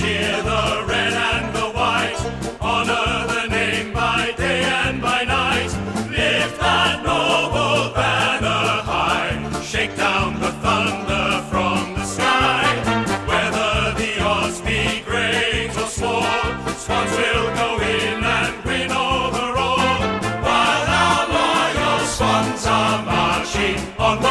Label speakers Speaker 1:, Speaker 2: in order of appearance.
Speaker 1: cheer the red and the white, honor the name by day and by night. Lift that noble banner high, shake down the thunder from the sky. Whether the odds be great or small, Swans will go in and win over all, while our loyal Swans are marching on.